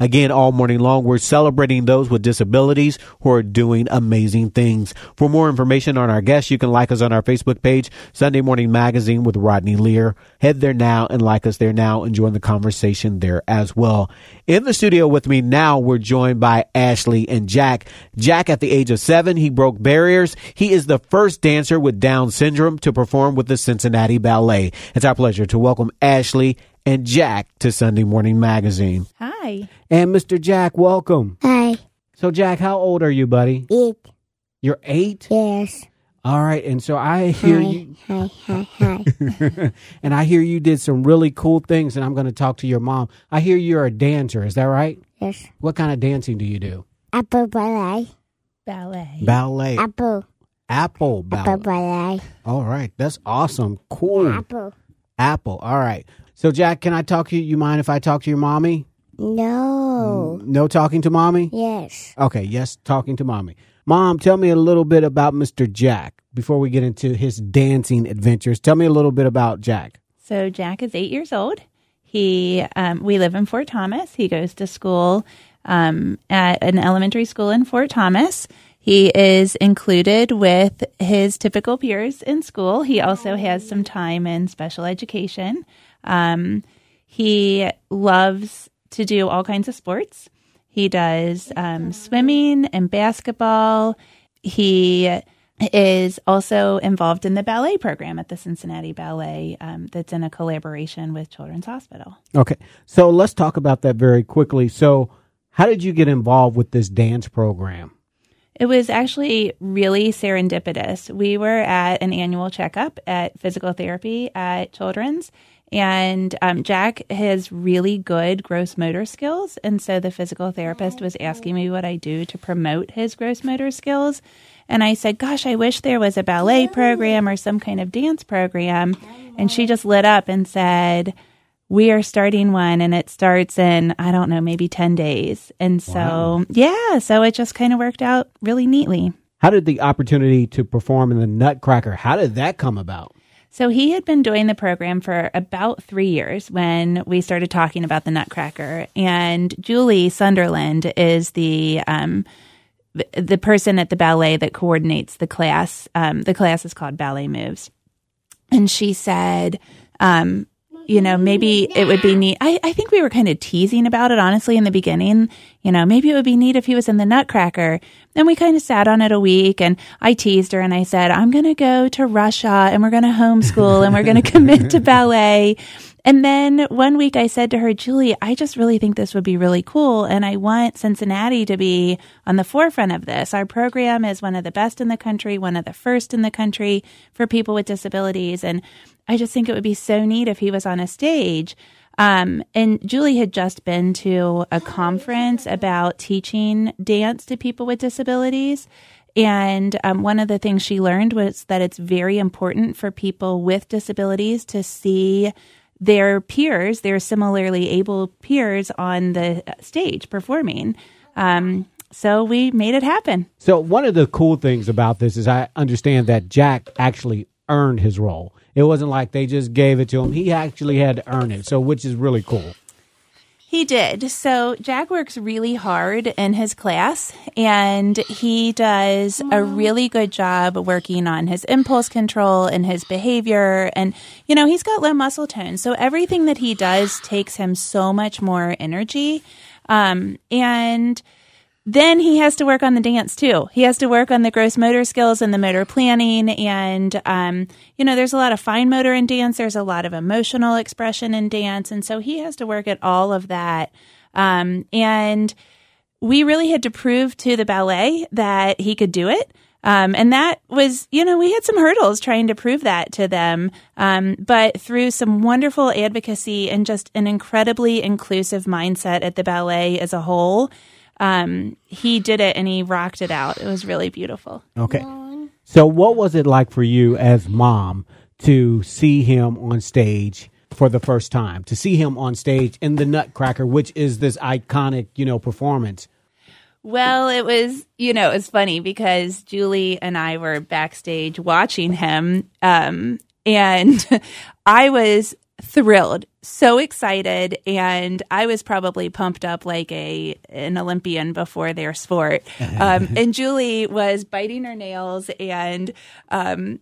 Again, all morning long, we're celebrating those with disabilities who are doing amazing things. For more information on our guests, you can like us on our Facebook page, Sunday Morning Magazine with Rodney Lear. Head there now and like us there now and join the conversation there as well. In the studio with me now, we're joined by Ashley and Jack. Jack, at the age of seven, he broke barriers. He is the first dancer with Down syndrome to perform with the Cincinnati Ballet. It's our pleasure to welcome Ashley and Jack to Sunday Morning Magazine. Hi. And Mr. Jack, welcome. Hi. So, Jack, how old are you, buddy? Eight. You're eight? Yes. All right. And so I hear Hi. you, Hi. Hi. Hi. and I hear you did some really cool things, and I'm going to talk to your mom. I hear you're a dancer. Is that right? yes. What kind of dancing do you do? Apple ballet. Ballet. Ballet. Apple. Apple Apple ballet. ballet. All right. That's awesome. Cool. Apple. Apple. All right. So, Jack, can I talk to you? You mind if I talk to your mommy? No. No talking to mommy? Yes. Okay, yes, talking to mommy. Mom, tell me a little bit about Mr. Jack before we get into his dancing adventures. Tell me a little bit about Jack. So Jack is eight years old. He, um, we live in Fort Thomas. He goes to school um, at an elementary school in Fort Thomas. He is included with his typical peers in school. He also has some time in special education. Um, he loves to do all kinds of sports. He does um, swimming and basketball. He is also involved in the ballet program at the Cincinnati Ballet um, that's in a collaboration with Children's Hospital. Okay, so let's talk about that very quickly. So, how did you get involved with this dance program? It was actually really serendipitous. We were at an annual checkup at physical therapy at Children's, and um, Jack has really good gross motor skills. And so the physical therapist was asking me what I do to promote his gross motor skills. And I said, Gosh, I wish there was a ballet program or some kind of dance program. And she just lit up and said, we are starting one and it starts in i don't know maybe 10 days and so Wow. yeah so it just kind of worked out really neatly How did the opportunity to perform in the Nutcracker? How did that come about? so he had been doing the program for about three years when we started talking about the nutcracker and julie sunderland is the um, the person at the ballet that coordinates the class um, the class is called ballet moves and she said um, you know, maybe it would be neat. I, I think we were kind of teasing about it, honestly, in the beginning. You know, maybe it would be neat if he was in the Nutcracker. And we kind of sat on it a week and I teased her and I said, I'm going to go to Russia and we're going to homeschool and we're going to commit to ballet. And then one week I said to her, Julie, I just really think this would be really cool. And I want Cincinnati to be on the forefront of this. Our program is one of the best in the country, one of the first in the country for people with disabilities. And I just think it would be so neat if he was on a stage. Um, and Julie had just been to a conference about teaching dance to people with disabilities. And um, one of the things she learned was that it's very important for people with disabilities to see their peers, their similarly able peers on the stage performing. Um, so we made it happen. So, one of the cool things about this is I understand that Jack actually earned his role. It wasn't like they just gave it to him. He actually had to earn it. So, which is really cool. He did. So Jack works really hard in his class and he does a really good job working on his impulse control and his behavior. And, you know, he's got low muscle tone. So everything that he does takes him so much more energy. Um, and then he has to work on the dance too. He has to work on the gross motor skills and the motor planning. And, um, you know, there's a lot of fine motor in dance. There's a lot of emotional expression in dance. And so he has to work at all of that. Um, and we really had to prove to the ballet that he could do it. Um, and that was, you know, we had some hurdles trying to prove that to them. Um, but through some wonderful advocacy and just an incredibly inclusive mindset at the ballet as a whole, um, he did it and he rocked it out. It was really beautiful. Okay. So, what was it like for you as mom to see him on stage for the first time? To see him on stage in the Nutcracker, which is this iconic, you know, performance. Well, it was, you know, it was funny because Julie and I were backstage watching him. Um, and I was thrilled, so excited, and I was probably pumped up like a an Olympian before their sport. Um, and Julie was biting her nails and um,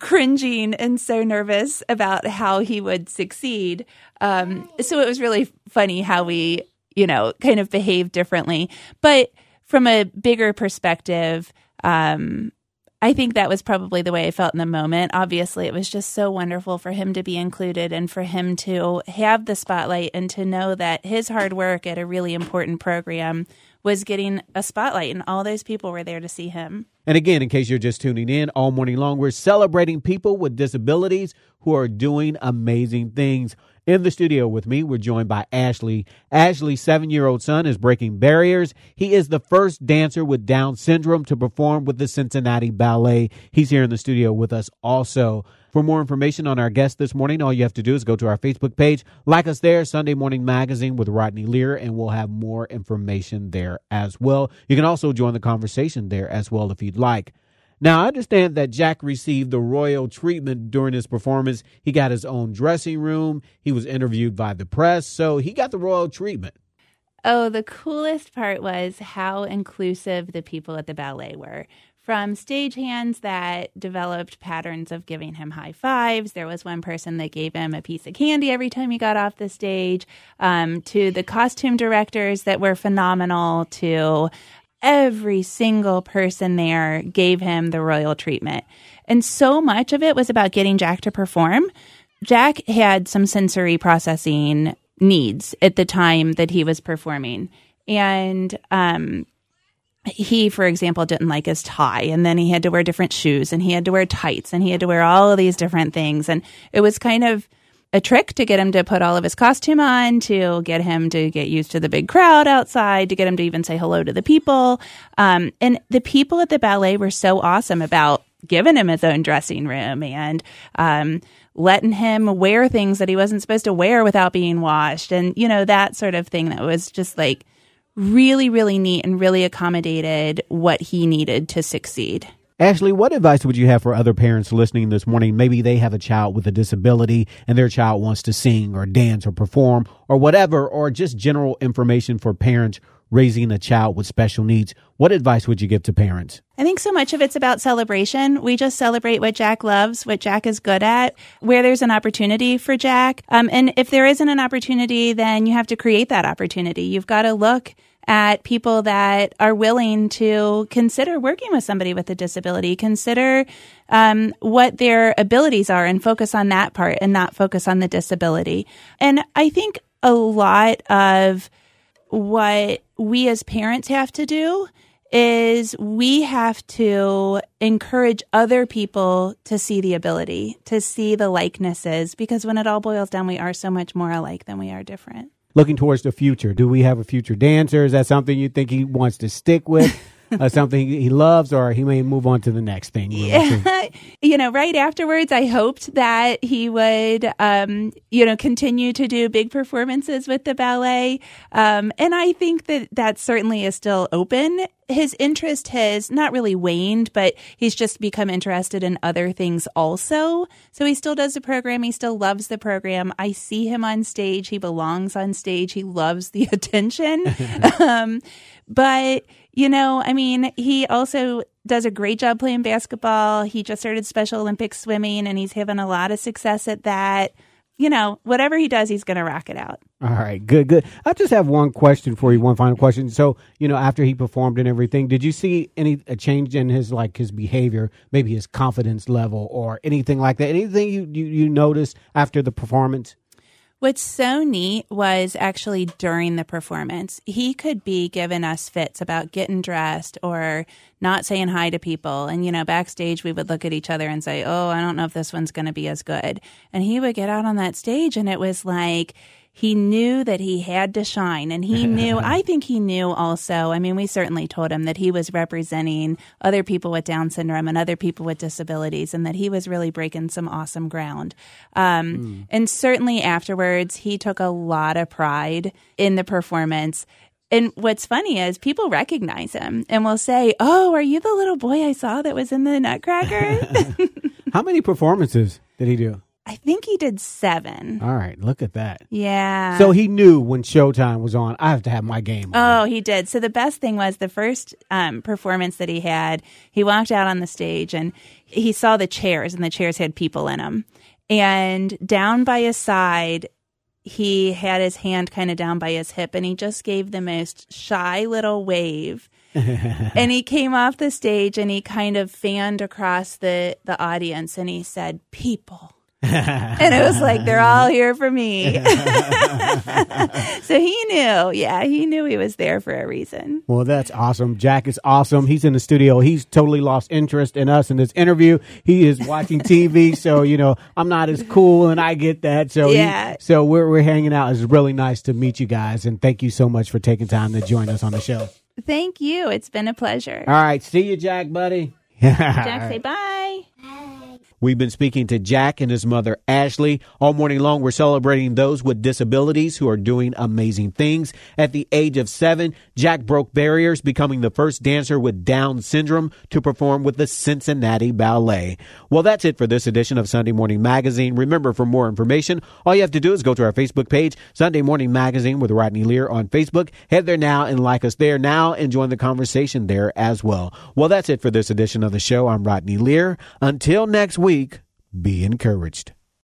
cringing and so nervous about how he would succeed. Um, so it was really funny how we, you know, kind of behaved differently. But from a bigger perspective, um, I think that was probably the way I felt in the moment. Obviously, it was just so wonderful for him to be included and for him to have the spotlight and to know that his hard work at a really important program was getting a spotlight and all those people were there to see him. And again, in case you're just tuning in, all morning long, we're celebrating people with disabilities who are doing amazing things. In the studio with me, we're joined by Ashley. Ashley's seven year old son is breaking barriers. He is the first dancer with Down syndrome to perform with the Cincinnati Ballet. He's here in the studio with us also. For more information on our guest this morning, all you have to do is go to our Facebook page, like us there, Sunday Morning Magazine with Rodney Lear, and we'll have more information there as well. You can also join the conversation there as well if you'd like. Now, I understand that Jack received the royal treatment during his performance. He got his own dressing room. He was interviewed by the press, so he got the royal treatment. Oh, the coolest part was how inclusive the people at the ballet were. From stagehands that developed patterns of giving him high fives, there was one person that gave him a piece of candy every time he got off the stage, um, to the costume directors that were phenomenal, to every single person there gave him the royal treatment. And so much of it was about getting Jack to perform. Jack had some sensory processing needs at the time that he was performing. And um, he, for example, didn't like his tie, and then he had to wear different shoes, and he had to wear tights, and he had to wear all of these different things. And it was kind of a trick to get him to put all of his costume on, to get him to get used to the big crowd outside, to get him to even say hello to the people. Um, and the people at the ballet were so awesome about giving him his own dressing room and um, letting him wear things that he wasn't supposed to wear without being washed, and you know that sort of thing. That was just like really, really neat and really accommodated what he needed to succeed. Ashley, what advice would you have for other parents listening this morning? Maybe they have a child with a disability and their child wants to sing or dance or perform or whatever, or just general information for parents raising a child with special needs. What advice would you give to parents? I think so much of it's about celebration. We just celebrate what Jack loves, what Jack is good at, where there's an opportunity for Jack. Um, and if there isn't an opportunity, then you have to create that opportunity. You've got to look at people that are willing to consider working with somebody with a disability, consider um, what their abilities are and focus on that part and not focus on the disability. And I think a lot of what we as parents have to do is we have to encourage other people to see the ability, to see the likenesses, because when it all boils down, we are so much more alike than we are different looking towards the future? Do we have a future dancer? Is that something you think he wants to stick with? uh, something he loves, or he may move on to the next thing. Yeah. you know, right afterwards, I hoped that he would, um, you know, continue to do big performances with the ballet. Um, and I think that that certainly is still open. His interest has not really waned, but he's just become interested in other things also. So he still does the program. He still loves the program. I see him on stage. He belongs on stage. He loves the attention. um, but you know, I mean, he also does a great job playing basketball. He just started Special Olympics swimming and he's having a lot of success at that. You know, whatever he does, he's going to rock it out. All right, good, good. I just have one question for you, one final question. So, you know, after he performed and everything, did you see any a change in his like his behavior, maybe his confidence level or anything like that? Anything you you, you noticed after the performance? What's so neat was actually during the performance, he could be giving us fits about getting dressed or not saying hi to people. And, you know, backstage, we would look at each other and say, Oh, I don't know if this one's going to be as good. And he would get out on that stage and it was like, he knew that he had to shine and he knew i think he knew also i mean we certainly told him that he was representing other people with down syndrome and other people with disabilities and that he was really breaking some awesome ground um, mm. and certainly afterwards he took a lot of pride in the performance and what's funny is people recognize him and will say, "Oh, are you the little boy I saw that was in the Nutcracker?" How many performances did he do? I think he did seven. All right, look at that. Yeah. So he knew when Showtime was on, I have to have my game. on. Oh, he did. So the best thing was the first um, performance that he had. He walked out on the stage and he saw the chairs, and the chairs had people in them. And down by his side, he had his hand kind of down by his hip, and he just gave the most shy little wave. and he came off the stage and he kind of fanned across the the audience, and he said, "People." And it was like they're all here for me. so he knew, yeah, he knew he was there for a reason. Well, that's awesome. Jack is awesome. He's in the studio. He's totally lost interest in us in this interview. He is watching TV, so you know I'm not as cool, and I get that. So he- Yeah. so we're we're hanging out. It's really nice to meet you guys, and thank you so much for taking time to join us on the show. Thank you. It's been a pleasure. All right, see you, Jack, buddy. Jack, say bye. We've been speaking to Jack and his mother, Ashley. All morning long, we're celebrating those with disabilities who are doing amazing things. At the age of seven, Jack broke barriers, becoming the first dancer with Down syndrome to perform with the Cincinnati Ballet. Well, that's it for this edition of Sunday Morning Magazine. Remember, for more information, all you have to do is go to our Facebook page, Sunday Morning Magazine with Rodney Lear on Facebook. Head there now and like us there now and join the conversation there as well. Well, that's it for this edition of the show. I'm Rodney Lear. Until next week, be encouraged.